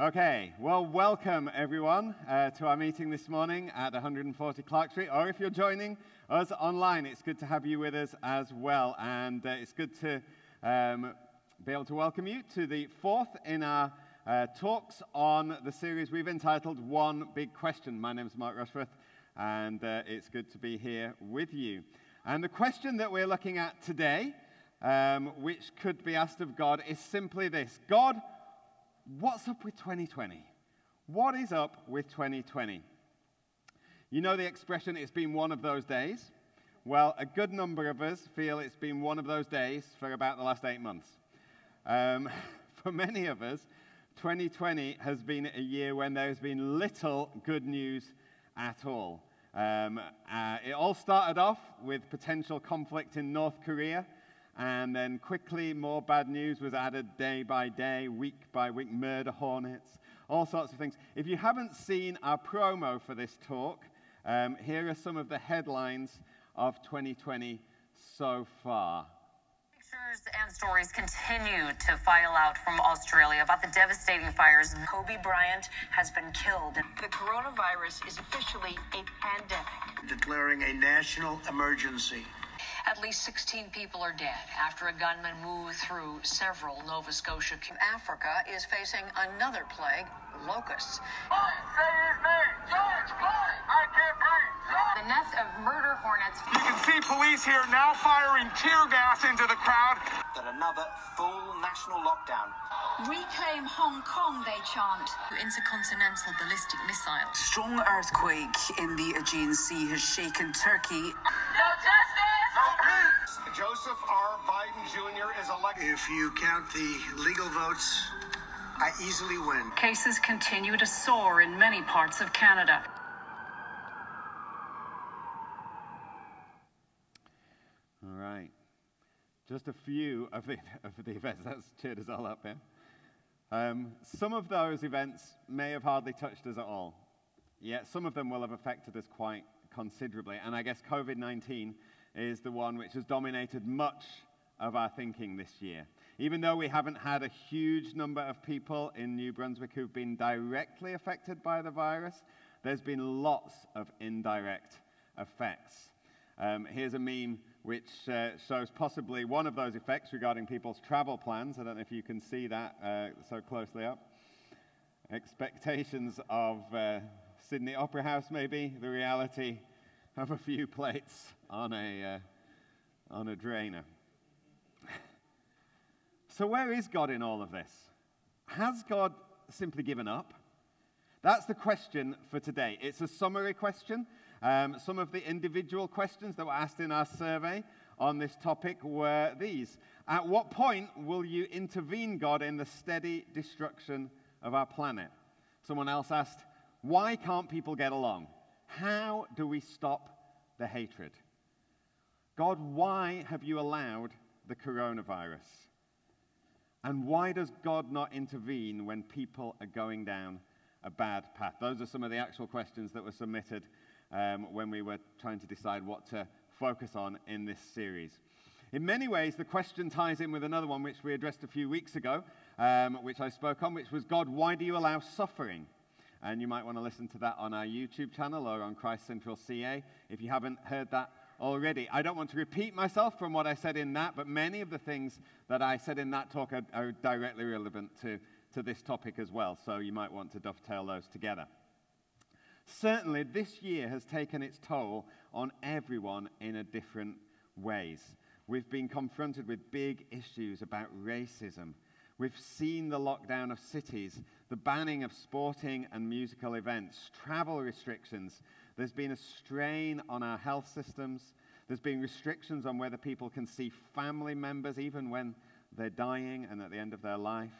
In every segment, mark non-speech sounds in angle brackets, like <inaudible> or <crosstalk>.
Okay, well, welcome everyone uh, to our meeting this morning at 140 Clark Street. Or if you're joining us online, it's good to have you with us as well. And uh, it's good to um, be able to welcome you to the fourth in our uh, talks on the series we've entitled One Big Question. My name is Mark Rushworth, and uh, it's good to be here with you. And the question that we're looking at today, um, which could be asked of God, is simply this God, what's up with 2020? What is up with 2020? You know the expression, it's been one of those days? Well, a good number of us feel it's been one of those days for about the last eight months. Um, <laughs> for many of us, 2020 has been a year when there's been little good news at all. Um, uh, it all started off with potential conflict in North Korea and then quickly, more bad news was added day by day, week by week, murder hornets, all sorts of things. If you haven't seen our promo for this talk, um, here are some of the headlines of 2020 so far. Pictures and stories continue to file out from Australia about the devastating fires. Kobe Bryant has been killed. The coronavirus is officially a pandemic. Declaring a national emergency. At least 16 people are dead after a gunman moved through several Nova Scotia. Africa is facing another plague, locusts. Say his name, George Floyd. I can't breathe. The nest of murder hornets. You can see police here now firing tear gas into the crowd. That another full national lockdown. Reclaim Hong Kong, they chant. Intercontinental ballistic missile. Strong earthquake in the Aegean Sea has shaken Turkey. No justice! Joseph R. Biden Jr. is elected. If you count the legal votes, I easily win. Cases continue to soar in many parts of Canada. All right. Just a few of the, of the events. That's cheered us all up here. Um, some of those events may have hardly touched us at all. Yet some of them will have affected us quite considerably. And I guess COVID 19 is the one which has dominated much of our thinking this year. Even though we haven't had a huge number of people in New Brunswick who've been directly affected by the virus, there's been lots of indirect effects. Um, here's a meme which uh, shows possibly one of those effects regarding people's travel plans. I don't know if you can see that uh, so closely up. Expectations of uh, Sydney Opera House, maybe, the reality of a few plates on a, uh, on a drainer. <laughs> so, where is God in all of this? Has God simply given up? That's the question for today. It's a summary question. Um, some of the individual questions that were asked in our survey on this topic were these At what point will you intervene, God, in the steady destruction of our planet? Someone else asked, Why can't people get along? How do we stop the hatred? God, why have you allowed the coronavirus? And why does God not intervene when people are going down a bad path? Those are some of the actual questions that were submitted um, when we were trying to decide what to focus on in this series. In many ways, the question ties in with another one which we addressed a few weeks ago, um, which I spoke on, which was God, why do you allow suffering? And you might want to listen to that on our YouTube channel or on Christ Central CA if you haven't heard that already. I don't want to repeat myself from what I said in that, but many of the things that I said in that talk are, are directly relevant to, to this topic as well. So you might want to dovetail those together. Certainly, this year has taken its toll on everyone in a different ways. We've been confronted with big issues about racism. We've seen the lockdown of cities the banning of sporting and musical events, travel restrictions. There's been a strain on our health systems. There's been restrictions on whether people can see family members even when they're dying and at the end of their life.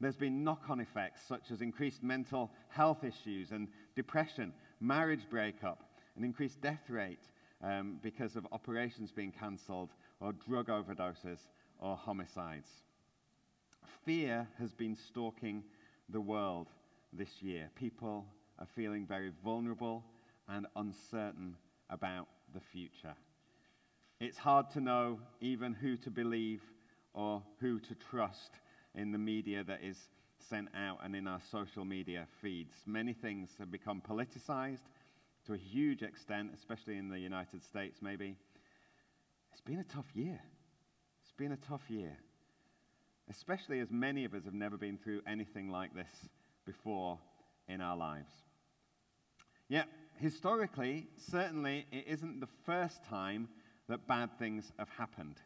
There's been knock on effects such as increased mental health issues and depression, marriage breakup, an increased death rate um, because of operations being cancelled, or drug overdoses, or homicides. Fear has been stalking the world this year. People are feeling very vulnerable and uncertain about the future. It's hard to know even who to believe or who to trust in the media that is sent out and in our social media feeds. Many things have become politicized to a huge extent, especially in the United States, maybe. It's been a tough year. It's been a tough year, especially as many of us have never been through anything like this before in our lives. Yet, historically, certainly it isn't the first time that bad things have happened.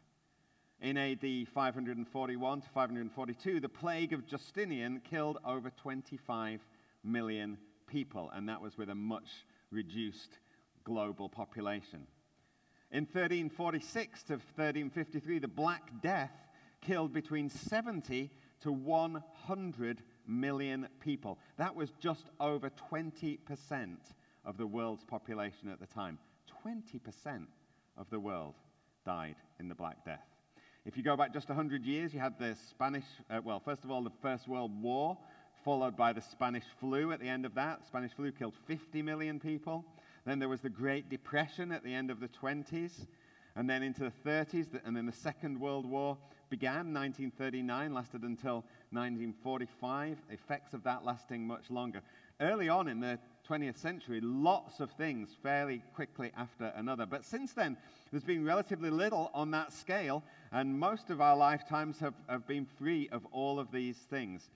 In AD 541 to 542, the plague of Justinian killed over 25 million people, and that was with a much reduced global population. In 1346 to 1353, the Black Death killed between 70 to 100 million people. That was just over 20% of the world's population at the time. 20% of the world died in the Black Death. If you go back just 100 years, you had the Spanish, uh, well, first of all, the First World War, followed by the Spanish flu at the end of that. Spanish flu killed 50 million people. Then there was the Great Depression at the end of the 20s, and then into the 30s, and then the Second World War began 1939, lasted until 1945, effects of that lasting much longer. Early on in the 20th century, lots of things fairly quickly after another. But since then, there's been relatively little on that scale, and most of our lifetimes have, have been free of all of these things.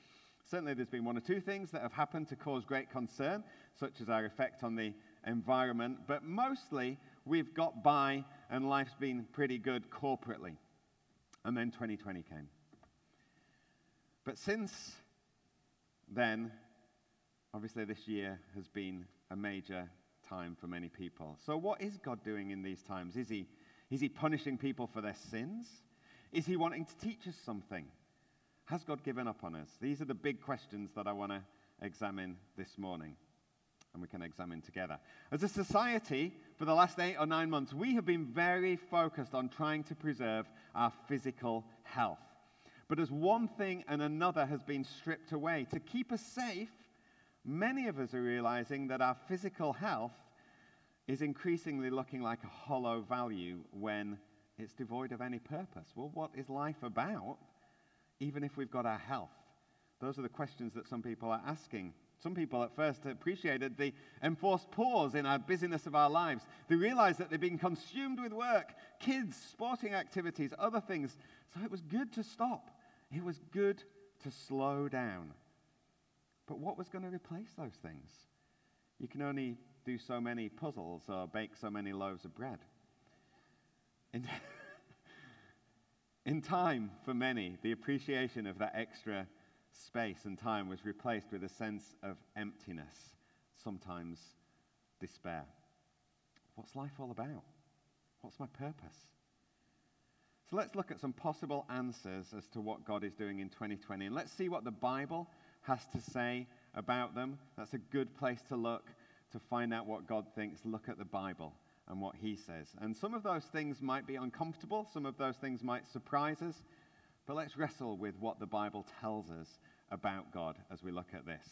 Certainly, there's been one or two things that have happened to cause great concern, such as our effect on the environment, but mostly we've got by and life's been pretty good corporately. And then 2020 came. But since then, obviously, this year has been a major time for many people. So, what is God doing in these times? Is He, is he punishing people for their sins? Is He wanting to teach us something? Has God given up on us? These are the big questions that I want to examine this morning and we can examine together. As a society, for the last eight or nine months, we have been very focused on trying to preserve our physical health. But as one thing and another has been stripped away to keep us safe, many of us are realizing that our physical health is increasingly looking like a hollow value when it's devoid of any purpose. Well, what is life about, even if we've got our health? Those are the questions that some people are asking. Some people at first appreciated the enforced pause in our busyness of our lives. They realized that they'd been consumed with work, kids, sporting activities, other things. So it was good to stop. It was good to slow down. But what was going to replace those things? You can only do so many puzzles or bake so many loaves of bread. In, <laughs> in time, for many, the appreciation of that extra space and time was replaced with a sense of emptiness, sometimes despair. What's life all about? What's my purpose? So let's look at some possible answers as to what God is doing in 2020. And let's see what the Bible has to say about them. That's a good place to look to find out what God thinks. Look at the Bible and what He says. And some of those things might be uncomfortable, some of those things might surprise us. But let's wrestle with what the Bible tells us about God as we look at this.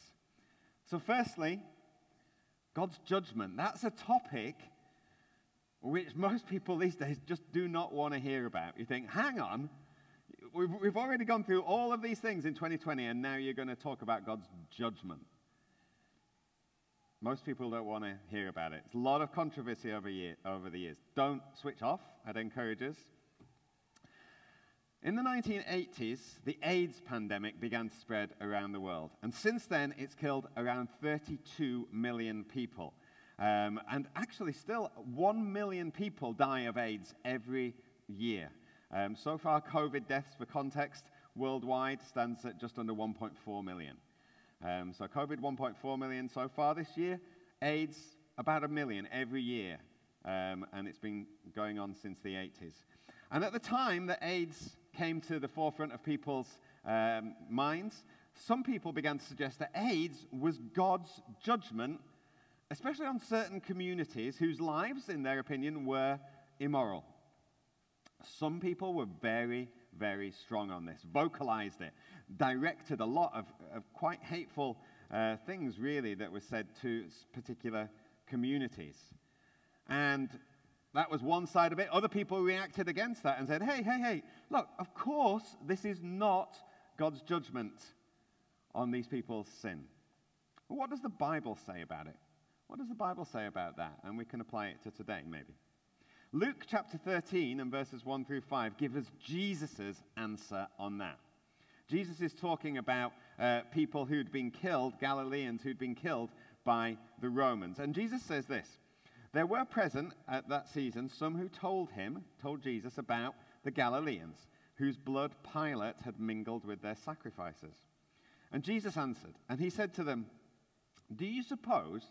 So, firstly, God's judgment. That's a topic which most people these days just do not want to hear about. You think, hang on, we've, we've already gone through all of these things in 2020, and now you're going to talk about God's judgment. Most people don't want to hear about it. It's a lot of controversy over, year, over the years. Don't switch off, I'd encourage us. In the 1980s, the AIDS pandemic began to spread around the world. And since then, it's killed around 32 million people. Um, and actually, still, 1 million people die of AIDS every year. Um, so far, COVID deaths, for context, worldwide stands at just under 1.4 million. Um, so, COVID 1.4 million so far this year, AIDS about a million every year. Um, and it's been going on since the 80s. And at the time that AIDS came to the forefront of people's um, minds, some people began to suggest that AIDS was God's judgment, especially on certain communities whose lives, in their opinion, were immoral. Some people were very, very strong on this, vocalized it, directed a lot of, of quite hateful uh, things, really, that were said to particular communities. And that was one side of it. Other people reacted against that and said, hey, hey, hey, look, of course, this is not God's judgment on these people's sin. what does the Bible say about it? What does the Bible say about that? And we can apply it to today, maybe. Luke chapter 13 and verses 1 through 5 give us Jesus' answer on that. Jesus is talking about uh, people who'd been killed, Galileans who'd been killed by the Romans. And Jesus says this There were present at that season some who told him, told Jesus about the Galileans, whose blood Pilate had mingled with their sacrifices. And Jesus answered, and he said to them, Do you suppose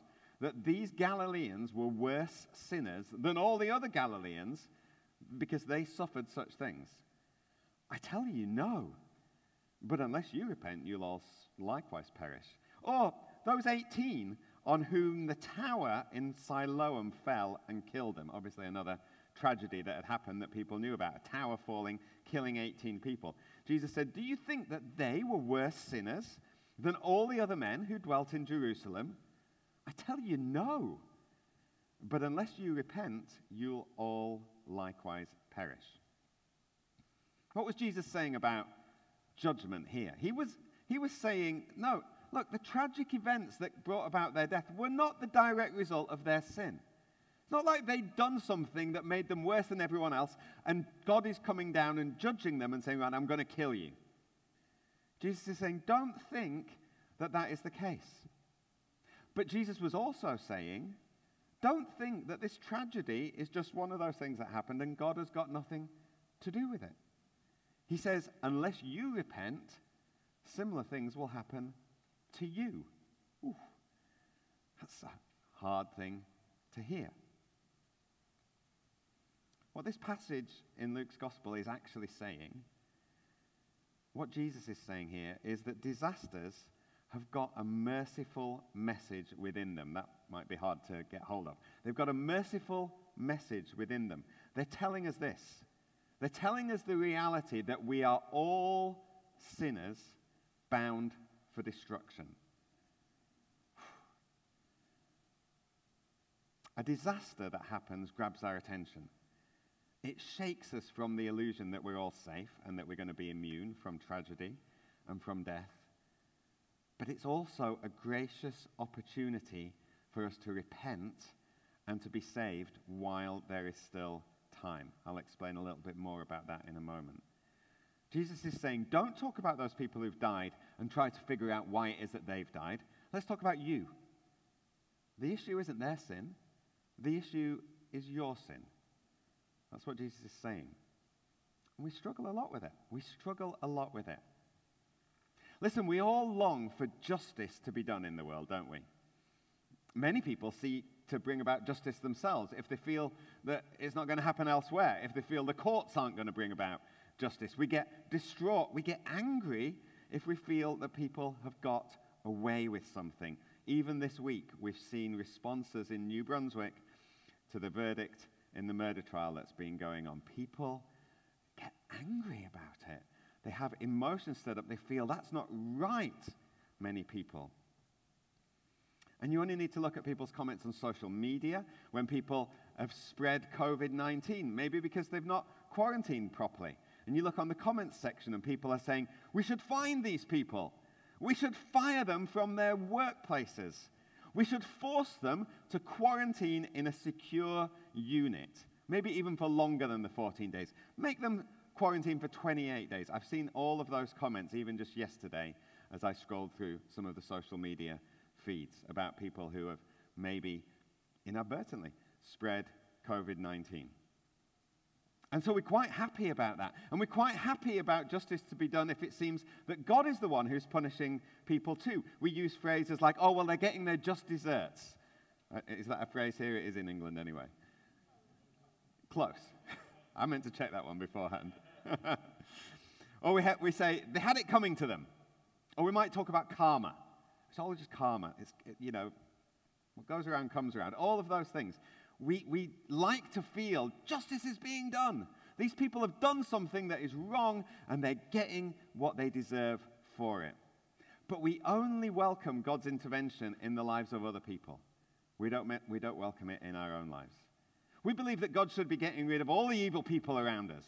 that these Galileans were worse sinners than all the other Galileans because they suffered such things? I tell you, no. But unless you repent, you'll all likewise perish. Or those 18 on whom the tower in Siloam fell and killed them. Obviously, another tragedy that had happened that people knew about a tower falling, killing 18 people. Jesus said, Do you think that they were worse sinners than all the other men who dwelt in Jerusalem? I tell you, no. But unless you repent, you'll all likewise perish. What was Jesus saying about judgment here? He was, he was saying, no, look, the tragic events that brought about their death were not the direct result of their sin. It's not like they'd done something that made them worse than everyone else, and God is coming down and judging them and saying, right, I'm going to kill you. Jesus is saying, don't think that that is the case. But Jesus was also saying, don't think that this tragedy is just one of those things that happened and God has got nothing to do with it. He says, unless you repent, similar things will happen to you. Ooh, that's a hard thing to hear. What this passage in Luke's gospel is actually saying, what Jesus is saying here, is that disasters have got a merciful message within them. That might be hard to get hold of. They've got a merciful message within them. They're telling us this they're telling us the reality that we are all sinners bound for destruction. <sighs> A disaster that happens grabs our attention. It shakes us from the illusion that we're all safe and that we're going to be immune from tragedy and from death. But it's also a gracious opportunity for us to repent and to be saved while there is still time. I'll explain a little bit more about that in a moment. Jesus is saying, don't talk about those people who've died and try to figure out why it is that they've died. Let's talk about you. The issue isn't their sin, the issue is your sin. That's what Jesus is saying. And we struggle a lot with it. We struggle a lot with it. Listen, we all long for justice to be done in the world, don't we? Many people seek to bring about justice themselves if they feel that it's not going to happen elsewhere, if they feel the courts aren't going to bring about justice. We get distraught, we get angry if we feel that people have got away with something. Even this week, we've seen responses in New Brunswick to the verdict in the murder trial that's been going on. People get angry about it. They have emotions stirred up. They feel that's not right, many people. And you only need to look at people's comments on social media when people have spread COVID 19, maybe because they've not quarantined properly. And you look on the comments section and people are saying, we should find these people. We should fire them from their workplaces. We should force them to quarantine in a secure unit, maybe even for longer than the 14 days. Make them quarantine for 28 days. I've seen all of those comments, even just yesterday, as I scrolled through some of the social media feeds about people who have maybe inadvertently spread COVID 19. And so we're quite happy about that. And we're quite happy about justice to be done if it seems that God is the one who's punishing people too. We use phrases like, oh, well, they're getting their just desserts. Uh, is that a phrase here? It is in England anyway. Close. <laughs> I meant to check that one beforehand. <laughs> or we, ha- we say, they had it coming to them. Or we might talk about karma. It's all just karma. It's, you know, what goes around comes around. All of those things. We, we like to feel justice is being done. These people have done something that is wrong and they're getting what they deserve for it. But we only welcome God's intervention in the lives of other people. We don't, we don't welcome it in our own lives. We believe that God should be getting rid of all the evil people around us.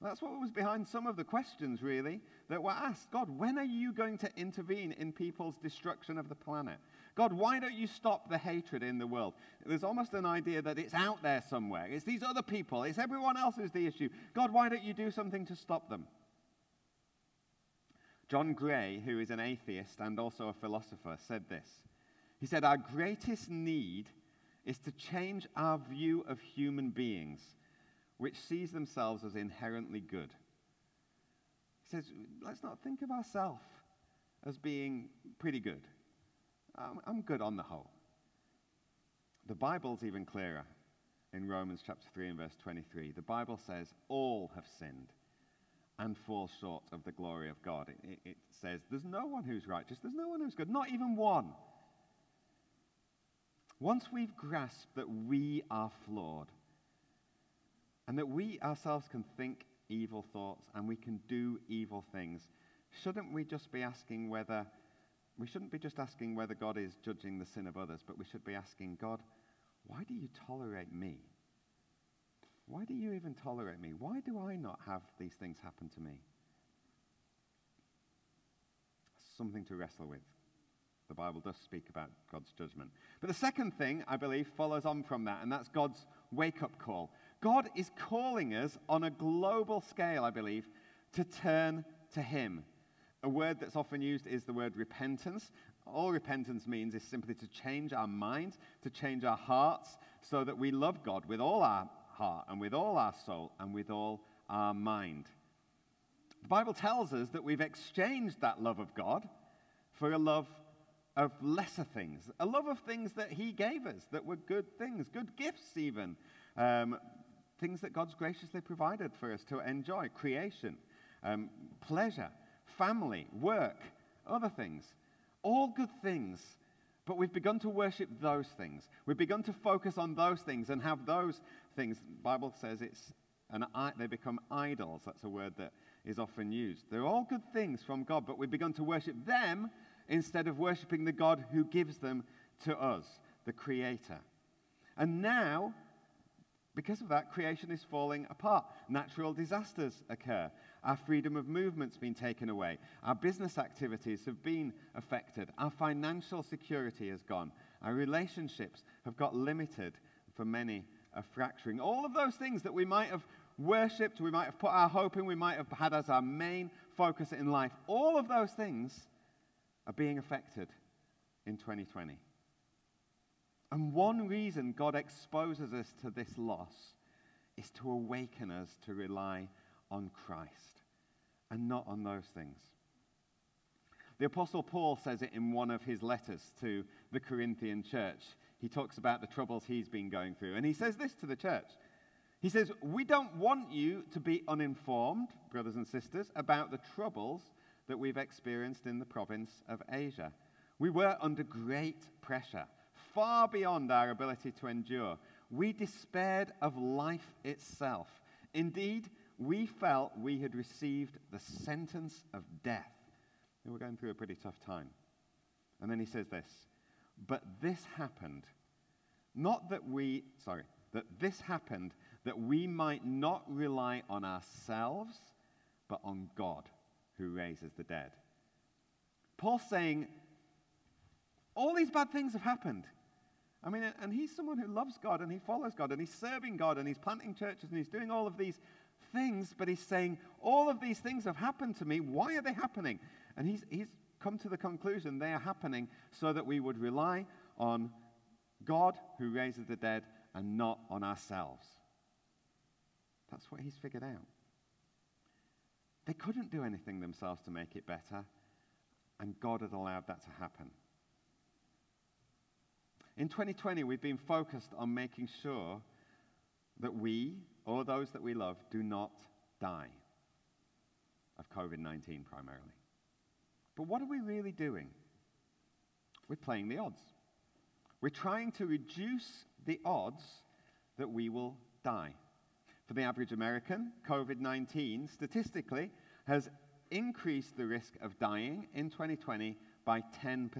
That's what was behind some of the questions, really, that were asked. God, when are you going to intervene in people's destruction of the planet? God, why don't you stop the hatred in the world? There's almost an idea that it's out there somewhere. It's these other people. It's everyone else who's the issue. God, why don't you do something to stop them? John Gray, who is an atheist and also a philosopher, said this. He said, Our greatest need is to change our view of human beings, which sees themselves as inherently good. He says, Let's not think of ourselves as being pretty good. I'm, I'm good on the whole. The Bible's even clearer in Romans chapter 3 and verse 23. The Bible says, All have sinned and fall short of the glory of God. It, it, says, There's no one who's righteous, there's no one who's good, not even one. Once we've grasped that we are flawed and that we ourselves can think evil thoughts and we can do evil things, shouldn't we just be asking whether, we shouldn't be just asking whether God is judging the sin of others, but we should be asking, God, why do you tolerate me? Why do you even tolerate me? Why do I not have these things happen to me? Something to wrestle with. The Bible does speak about God's judgment. But the second thing, I believe, follows on from that, and that's God's wake up call. God is calling us on a global scale, I believe, to turn to Him. A word that's often used is the word repentance. All repentance means is simply to change our minds, to change our hearts, so that we love God with all our heart and with all our soul and with all our mind. The Bible tells us that we've exchanged that love of God for a love of lesser things, a love of things that He gave us that were good things, good gifts, even. Um, things that God's graciously provided for us to enjoy creation, um, pleasure, family, work, other things. All good things but we've begun to worship those things. We've begun to focus on those things and have those things. The Bible says it's an, they become idols. That's a word that is often used. They're all good things from God, but we've begun to worship them instead of worshiping the God who gives them to us, the Creator. And now, because of that, creation is falling apart. Natural disasters occur. Our freedom of movement's been taken away. Our business activities have been affected. Our financial security has gone. Our relationships have got limited. For many, are fracturing. All of those things that we might have worshipped, we might have put our hope in, we might have had as our main focus in life, all of those things are being affected in 2020. And one reason God exposes us to this loss is to awaken us to rely on Christ and not on those things. The Apostle Paul says it in one of his letters to the Corinthian church. He talks about the troubles he's been going through. And he says this to the church He says, We don't want you to be uninformed, brothers and sisters, about the troubles that we've experienced in the province of Asia. We were under great pressure, far beyond our ability to endure. We despaired of life itself. Indeed, we felt we had received the sentence of death. We were going through a pretty tough time. And then he says this But this happened, not that we, sorry, that this happened that we might not rely on ourselves, but on God who raises the dead. Paul's saying, all these bad things have happened. I mean, and he's someone who loves God and he follows God and he's serving God and he's planting churches and he's doing all of these things, but he's saying, All of these things have happened to me. Why are they happening? And he's, he's come to the conclusion they are happening so that we would rely on God who raises the dead and not on ourselves. That's what he's figured out. They couldn't do anything themselves to make it better, and God had allowed that to happen. In 2020, we've been focused on making sure that we, or those that we love, do not die of COVID 19 primarily. But what are we really doing? We're playing the odds. We're trying to reduce the odds that we will die. For the average American, COVID 19 statistically has increased the risk of dying in 2020 by 10%.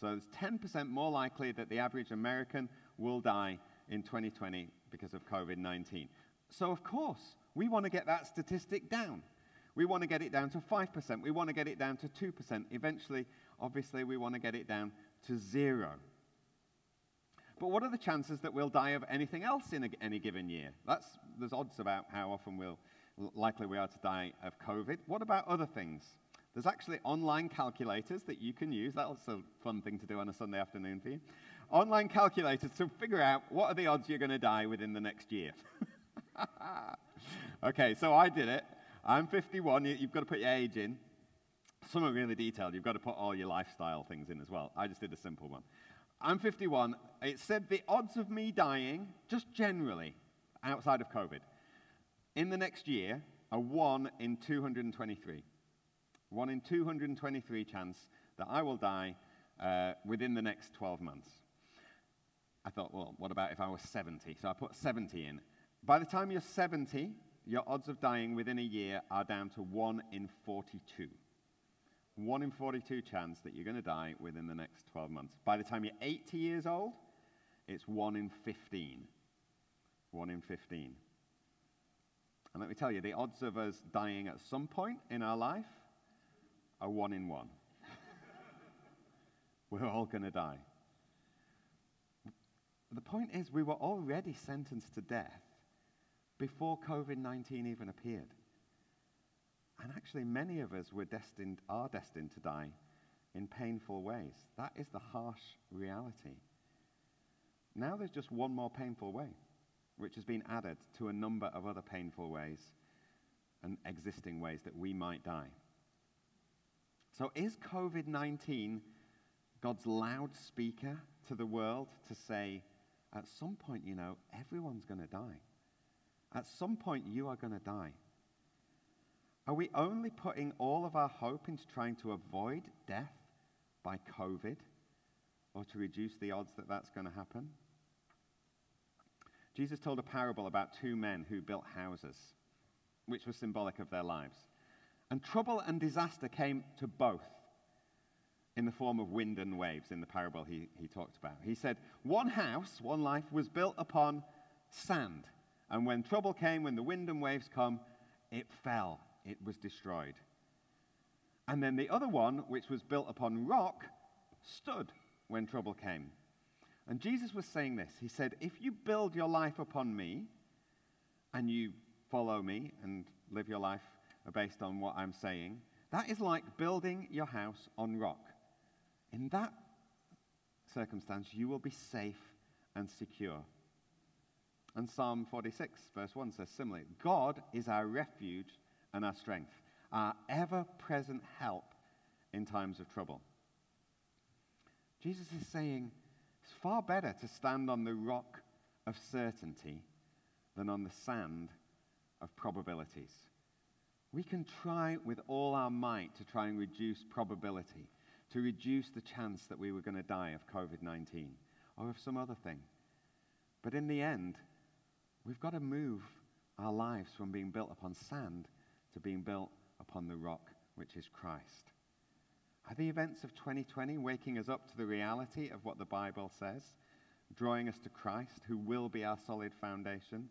So it's 10% more likely that the average American will die in 2020 because of COVID 19. So, of course, We want to get that statistic down. We want to get it down to 5%. We want to get it down to 2%. Eventually, obviously, we want to get it down to zero. But what are the chances that we'll die of anything else in a, any given year? That's, there's odds about how often we'll, likely we are to die of COVID. What about other things? There's actually online calculators that you can use. That's a fun thing to do on a Sunday afternoon for you. Online calculators to figure out what are the odds you're going to die within the next year. <laughs> okay, so I did it. I'm 51. You've got to put your age in. Some are really detailed. You've got to put all your lifestyle things in as well. I just did a simple one. I'm 51. It said the odds of me dying, just generally, outside of COVID, in the next year are 1 in 223. 1 in 223 chance that I will die uh, within the next 12 months. I thought, well, what about if I was 70? So I put 70 in. By the time you're 70, your odds of dying within a year are down to 1 in 42. 1 in 42 chance that you're going to die within the next 12 months. By the time you're 80 years old, it's 1 in 15. 1 in 15. And let me tell you, the odds of us dying at some point in our life are 1 in 1. <laughs> We're all going to die. The point is, we were already sentenced to death before COVID 19 even appeared. And actually, many of us were destined, are destined to die in painful ways. That is the harsh reality. Now there's just one more painful way, which has been added to a number of other painful ways and existing ways that we might die. So, is COVID 19 God's loudspeaker to the world to say, at some point, you know, everyone's going to die? At some point, you are going to die. Are we only putting all of our hope into trying to avoid death by COVID or to reduce the odds that that's going to happen? Jesus told a parable about two men who built houses, which was symbolic of their lives. And trouble and disaster came to both in the form of wind and waves in the parable he, he talked about. He said, One house, one life, was built upon sand. And when trouble came, when the wind and waves come, it fell it was destroyed. And then the other one, which was built upon rock, stood when trouble came. And Jesus was saying this. He said, If you build your life upon me and you follow me and live your life based on what I'm saying, that is like building your house on rock. In that circumstance, you will be safe and secure. And Psalm 46, verse 1 says similarly God is our refuge and our strength, our ever present help in times of trouble. Jesus is saying it's far better to stand on the rock of certainty than on the sand of probabilities. We can try with all our might to try and reduce probability, to reduce the chance that we were going to die of COVID 19 or of some other thing. But in the end, we've got to move our lives from being built upon sand to being built upon the rock, which is Christ. Are the events of 2020 waking us up to the reality of what the Bible says, drawing us to Christ, who will be our solid foundation,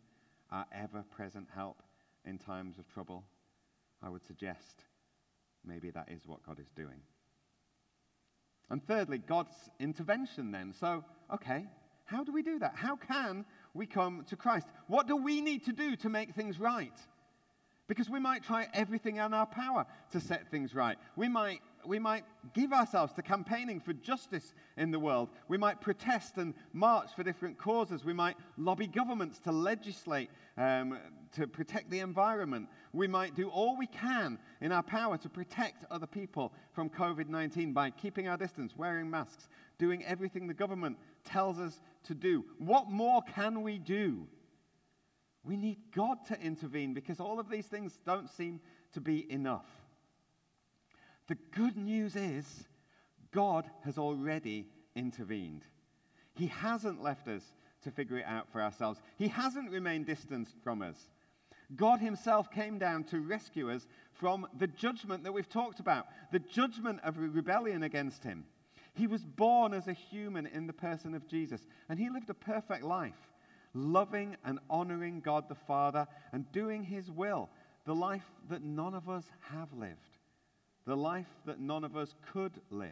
our ever present help in times of trouble? I would suggest maybe that is what God is doing. And thirdly, God's intervention then. So, okay, how do we do that? How can we come to Christ? What do we need to do to make things right? Because we might try everything in our power to set things right. We might, we might give ourselves to campaigning for justice in the world. We might protest and march for different causes. We might lobby governments to legislate um, to protect the environment. We might do all we can in our power to protect other people from COVID 19 by keeping our distance, wearing masks, doing everything the government tells us to do. What more can we do? We need God to intervene because all of these things don't seem to be enough. The good news is God has already intervened. He hasn't left us to figure it out for ourselves, He hasn't remained distant from us. God Himself came down to rescue us from the judgment that we've talked about, the judgment of rebellion against Him. He was born as a human in the person of Jesus, and He lived a perfect life loving and honoring God the Father and doing His will, the life that none of us have lived, the life that none of us could live.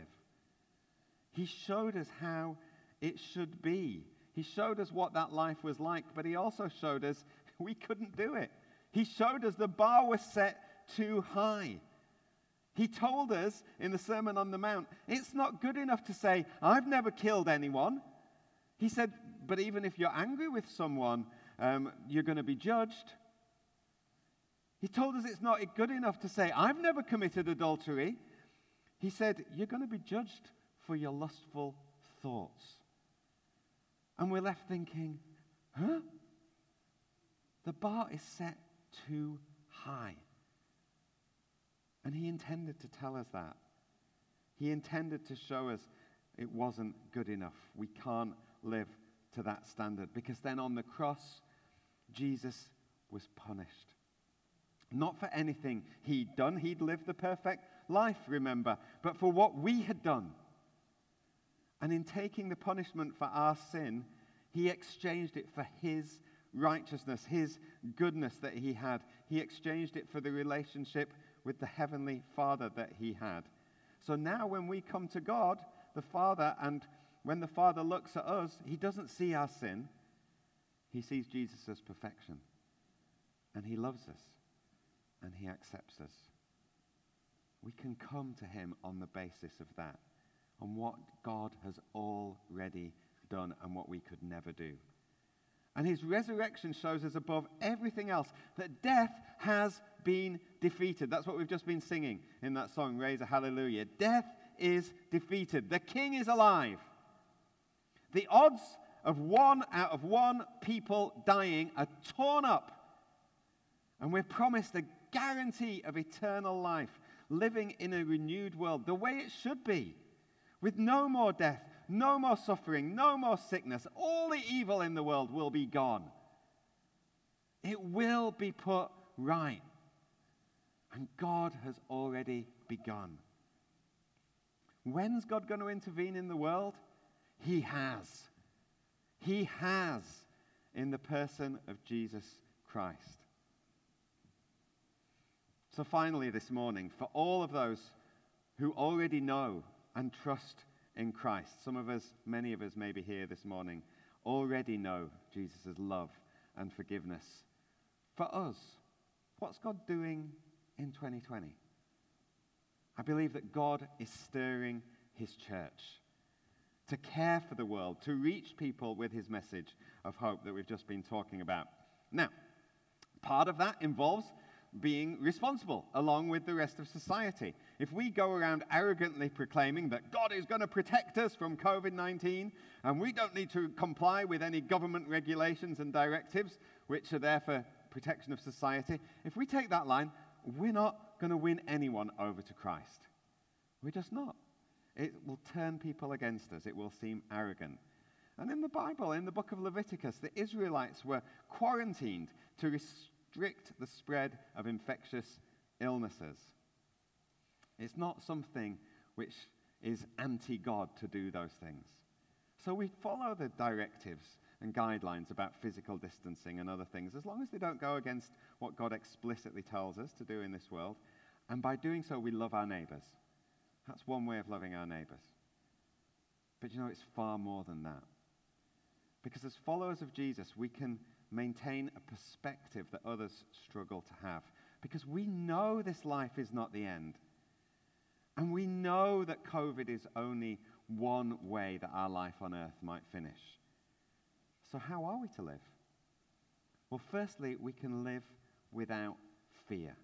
He showed us how it should be. He showed us what that life was like, but He also showed us <laughs> we couldn't do it. He showed us the bar was set too high. He told us in the Sermon on the Mount, it's not good enough to say, I've never killed anyone. He said, but even if you're angry with someone, um, you're going to be judged. He told us it's not good enough to say, I've never committed adultery. He said, you're going to be judged for your lustful thoughts. And we're left thinking, huh? The bar is set too high. And he intended to tell us that. He intended to show us it wasn't good enough. We can't live to that standard because then on the cross, Jesus was punished. Not for anything he'd done, he'd lived the perfect life, remember, but for what we had done. And in taking the punishment for our sin, he exchanged it for his righteousness, his goodness that he had. He exchanged it for the relationship with the heavenly Father that he had. So now, when we come to God, the Father, and when the Father looks at us, he doesn't see our sin, he sees Jesus as perfection. And he loves us, and he accepts us. We can come to him on the basis of that, on what God has already done and what we could never do. And his resurrection shows us above everything else that death has been defeated. That's what we've just been singing in that song, Raise a Hallelujah. Death is defeated. The king is alive. The odds of one out of one people dying are torn up. And we're promised a guarantee of eternal life, living in a renewed world, the way it should be, with no more death, no more suffering, no more sickness. All the evil in the world will be gone. It will be put right. And God has already begun. When's God going to intervene in the world? He has. He has in the person of Jesus Christ. So, finally, this morning, for all of those who already know and trust in Christ. Some of us, many of us, maybe here this morning, already know Jesus' love and forgiveness. For us, what's God doing in 2020? I believe that God is stirring his church to care for the world, to reach people with his message of hope that we've just been talking about. Now, part of that involves being responsible along with the rest of society. If we go around arrogantly proclaiming that God is going to protect us from COVID 19 and we don't need to comply with any government regulations and directives which are there for protection of society, if we take that line, we're not going to win anyone over to Christ. We're just not. It will turn people against us, it will seem arrogant. And in the Bible, in the book of Leviticus, the Israelites were quarantined to restrict the spread of infectious illnesses. It's not something which is anti God to do those things. So we follow the directives and guidelines about physical distancing and other things, as long as they don't go against what God explicitly tells us to do in this world. And by doing so, we love our neighbors. That's one way of loving our neighbors. But you know, it's far more than that. Because as followers of Jesus, we can maintain a perspective that others struggle to have. Because we know this life is not the end. And we know that COVID is only one way that our life on earth might finish. So, how are we to live? Well, firstly, we can live without fear.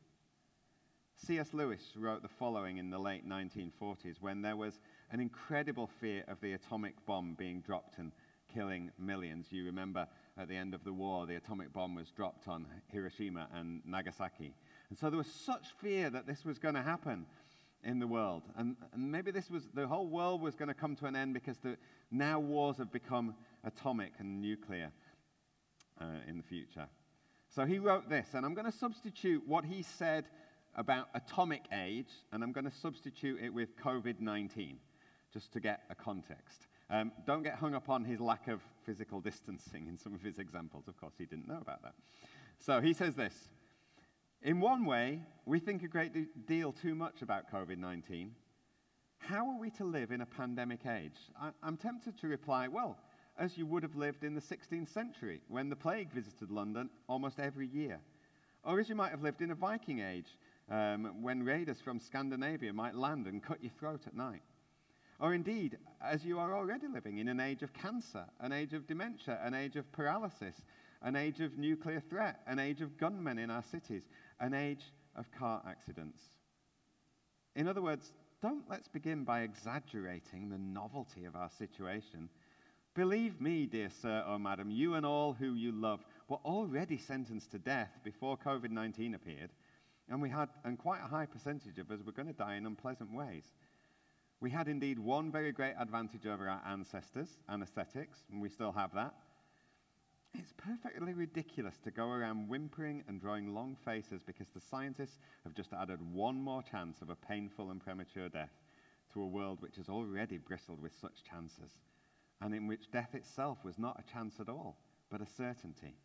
C.S. Lewis wrote the following in the late 1940s when there was an incredible fear of the atomic bomb being dropped and killing millions. You remember at the end of the war, the atomic bomb was dropped on Hiroshima and Nagasaki. And so there was such fear that this was going to happen in the world. And, and, maybe this was, the whole world was going to come to an end because the, now wars have become atomic and nuclear uh, in the future. So he wrote this, and I'm going to substitute what he said about atomic age, and I'm going to substitute it with COVID 19, just to get a context. Um, don't get hung up on his lack of physical distancing in some of his examples. Of course, he didn't know about that. So he says this In one way, we think a great deal too much about COVID 19. How are we to live in a pandemic age? I- I'm tempted to reply, well, as you would have lived in the 16th century when the plague visited London almost every year. Or as you might have lived in a Viking age um, when raiders from Scandinavia might land and cut your throat at night. Or indeed, as you are already living in an age of cancer, an age of dementia, an age of paralysis, an age of nuclear threat, an age of gunmen in our cities, an age of car accidents. In other words, don't let's begin by exaggerating the novelty of our situation. Believe me, dear sir or madam, you and all who you love were already sentenced to death before COVID 19 appeared, and we had, and quite a high percentage of us were going to die in unpleasant ways. We had indeed one very great advantage over our ancestors, anesthetics, and we still have that. It's perfectly ridiculous to go around whimpering and drawing long faces because the scientists have just added one more chance of a painful and premature death to a world which has already bristled with such chances, and in which death itself was not a chance at all, but a certainty.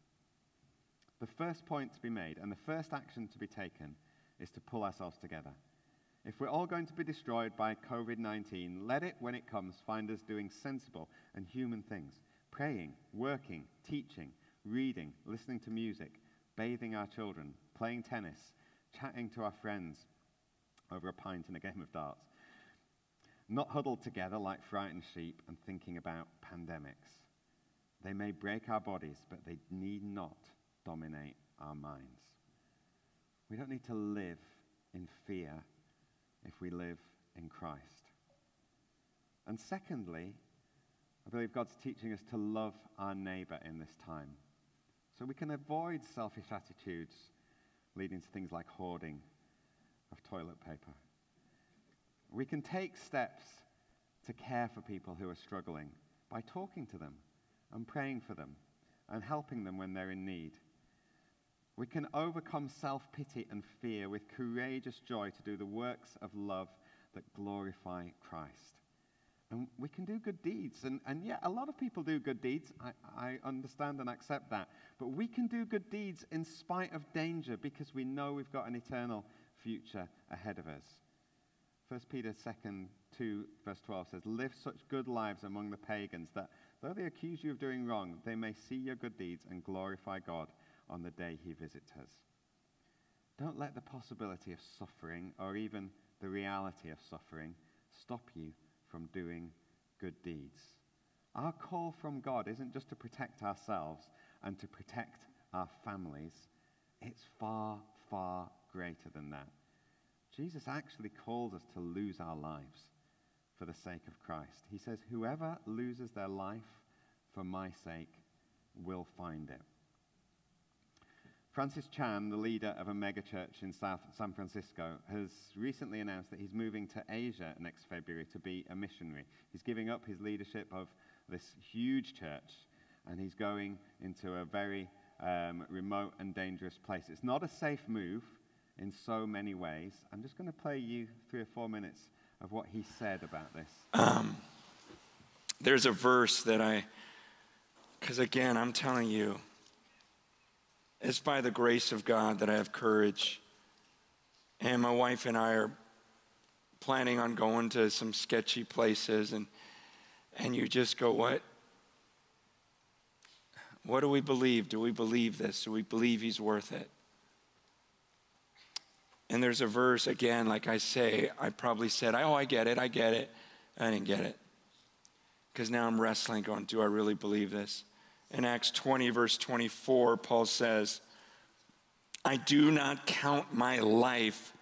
The first point to be made and the first action to be taken is to pull ourselves together. If we're all going to be destroyed by COVID 19, let it, when it comes, find us doing sensible and human things praying, working, teaching, reading, listening to music, bathing our children, playing tennis, chatting to our friends over a pint and a game of darts. Not huddled together like frightened sheep and thinking about pandemics. They may break our bodies, but they need not dominate our minds. We don't need to live in fear if we live in Christ. And secondly, I believe God's teaching us to love our neighbor in this time. So we can avoid selfish attitudes leading to things like hoarding of toilet paper. We can take steps to care for people who are struggling by talking to them and praying for them and helping them when they're in need. We can overcome self pity and fear with courageous joy to do the works of love that glorify Christ. And we can do good deeds. And, and yeah, a lot of people do good deeds. I, I understand and accept that. But we can do good deeds in spite of danger because we know we've got an eternal future ahead of us. 1 Peter 2, 2, verse 12 says, Live such good lives among the pagans that though they accuse you of doing wrong, they may see your good deeds and glorify God on the day he visits us. Don't let the possibility of suffering or even the reality of suffering stop you from doing good deeds. Our call from God isn't just to protect ourselves and to protect our families, it's far, far greater than that. Jesus actually calls us to lose our lives for the sake of Christ. He says, Whoever loses their life for my sake will find it. Francis Chan, the leader of a megachurch in South San Francisco, has recently announced that he's moving to Asia next February to be a missionary. He's giving up his leadership of this huge church and he's going into a very um, remote and dangerous place. It's not a safe move in so many ways. I'm just going to play you three or four minutes of what he said about this. Um, there's a verse that I, because again, I'm telling you, it's by the grace of God that I have courage. And my wife and I are planning on going to some sketchy places and and you just go what? What do we believe? Do we believe this? Do we believe he's worth it? And there's a verse again like i say i probably said oh i get it i get it. I didn't get it. Because now i'm wrestling going do i really believe this in Acts 20, verse 24, Paul says, I do not count my life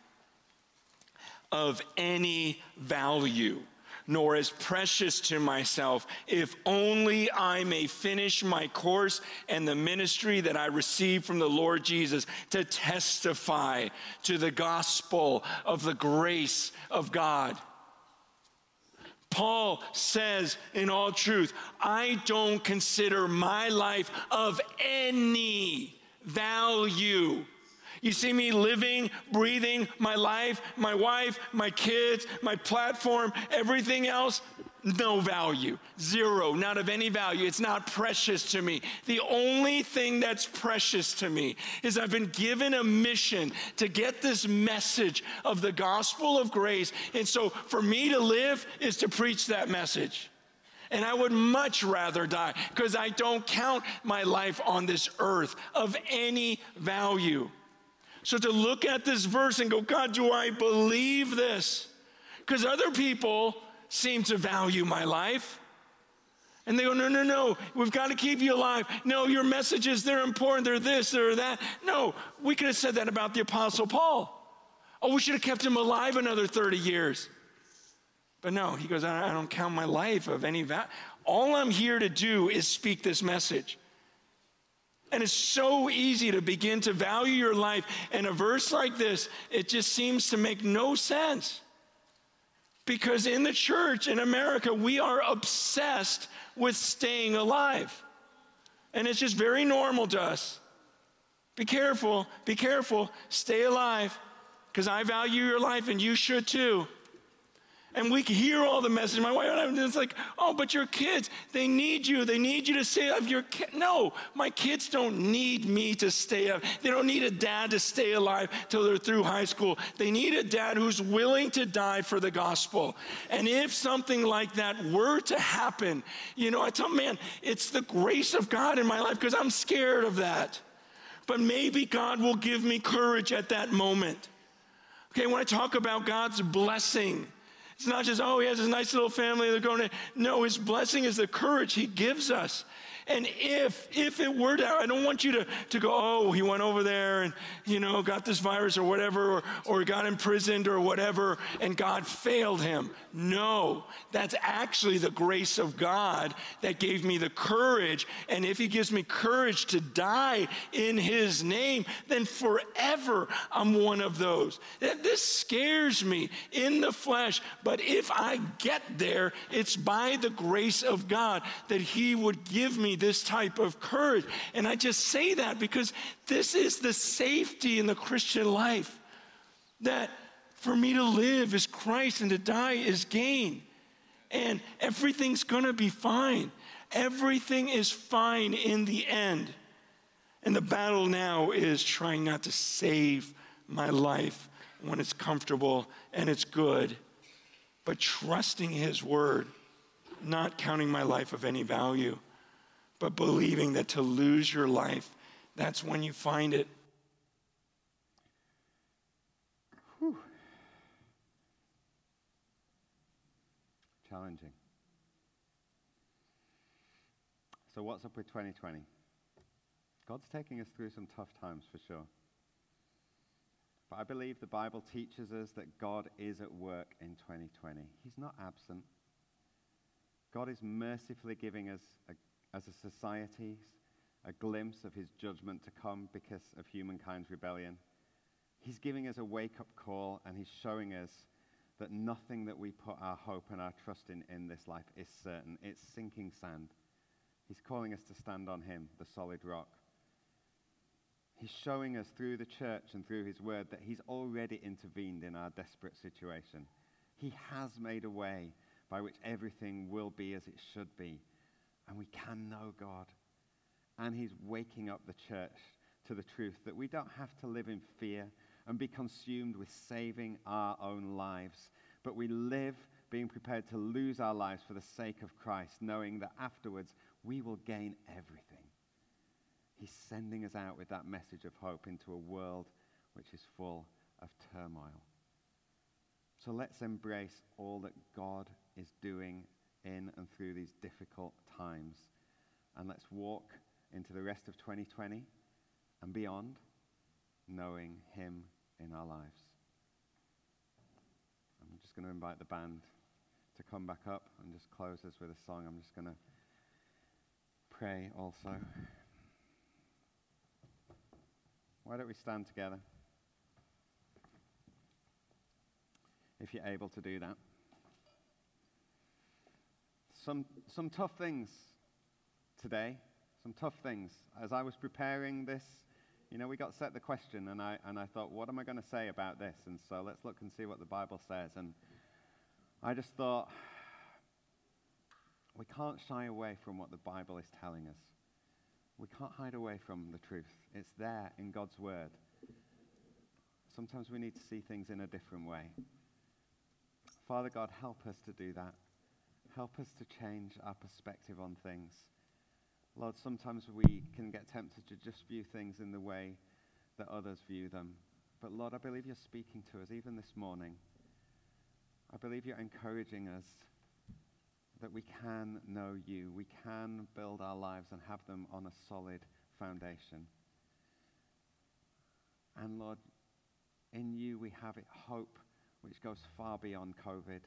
of any value, nor as precious to myself, if only I may finish my course and the ministry that I received from the Lord Jesus to testify to the gospel of the grace of God. Paul says in all truth, I don't consider my life of any value. You see me living, breathing my life, my wife, my kids, my platform, everything else. No value, zero, not of any value. It's not precious to me. The only thing that's precious to me is I've been given a mission to get this message of the gospel of grace. And so for me to live is to preach that message. And I would much rather die because I don't count my life on this earth of any value. So to look at this verse and go, God, do I believe this? Because other people seem to value my life. And they go, no, no, no, we've got to keep you alive. No, your messages, they're important, they're this, they're that. No, we could have said that about the Apostle Paul. Oh, we should have kept him alive another 30 years. But no, he goes, I don't count my life of any value. All I'm here to do is speak this message. And it's so easy to begin to value your life. And a verse like this, it just seems to make no sense. Because in the church in America, we are obsessed with staying alive. And it's just very normal to us. Be careful, be careful, stay alive, because I value your life and you should too. And we can hear all the message. My wife and I, it's like, oh, but your kids, they need you. They need you to stay up. Your ki-. No, my kids don't need me to stay up. They don't need a dad to stay alive till they're through high school. They need a dad who's willing to die for the gospel. And if something like that were to happen, you know, I tell man, it's the grace of God in my life because I'm scared of that. But maybe God will give me courage at that moment. Okay, when I talk about God's blessing, it's not just, oh, he has this nice little family, they're going to. No, his blessing is the courage he gives us. And if, if it were to, I don't want you to, to go, oh, he went over there and, you know, got this virus or whatever, or, or got imprisoned or whatever, and God failed him. No, that's actually the grace of God that gave me the courage. And if he gives me courage to die in his name, then forever I'm one of those. This scares me in the flesh, but if I get there, it's by the grace of God that he would give this type of courage. And I just say that because this is the safety in the Christian life that for me to live is Christ and to die is gain. And everything's going to be fine. Everything is fine in the end. And the battle now is trying not to save my life when it's comfortable and it's good, but trusting His word, not counting my life of any value but believing that to lose your life, that's when you find it. Whew. Challenging. So, what's up with 2020? God's taking us through some tough times for sure. But I believe the Bible teaches us that God is at work in 2020. He's not absent. God is mercifully giving us a as a society a glimpse of his judgment to come because of humankind's rebellion. He's giving us a wake up call and he's showing us that nothing that we put our hope and our trust in in this life is certain. It's sinking sand. He's calling us to stand on him, the solid rock. He's showing us through the church and through his word that he's already intervened in our desperate situation. He has made a way by which everything will be as it should be and we can know God. And He's waking up the church to the truth that we don't have to live in fear and be consumed with saving our own lives, but we live being prepared to lose our lives for the sake of Christ, knowing that afterwards we will gain everything. He's sending us out with that message of hope into a world which is full of turmoil. So let's embrace all that God is doing in and through these difficult times. And let's walk into the rest of 2020 and beyond, knowing Him in our lives. I'm just going to invite the band to come back up and just close us with a song. I'm just going to pray also. Why don't we stand together? If you're able to do that some, some tough things today, some tough things. As I was preparing this, you know, we got set the question, and I, and I thought, what am I going to say about this? And so let's look and see what the Bible says. And I just thought, We can't shy away from what the Bible is telling us. We can't hide away from the truth. It's there in God's Word. Sometimes we need to see things in a different way. Father God, help us to do that. Help us to change our perspective on things. Lord, sometimes we can get tempted to just view things in the way that others view them. But Lord, I believe you're speaking to us even this morning. I believe you're encouraging us that we can know you. We can build our lives and have them on a solid foundation. And Lord, in you we have it hope which goes far beyond COVID,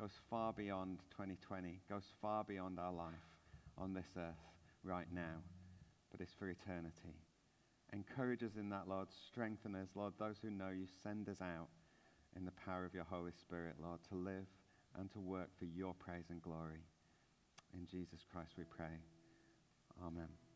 goes far beyond 2020, goes far beyond our life on this earth right now, but it's for eternity. Encourage us in that, Lord. Strengthen us, Lord. Those who know you, send us out in the power of your Holy Spirit, Lord, to live and to work for your praise and glory. In Jesus Christ we pray. Amen.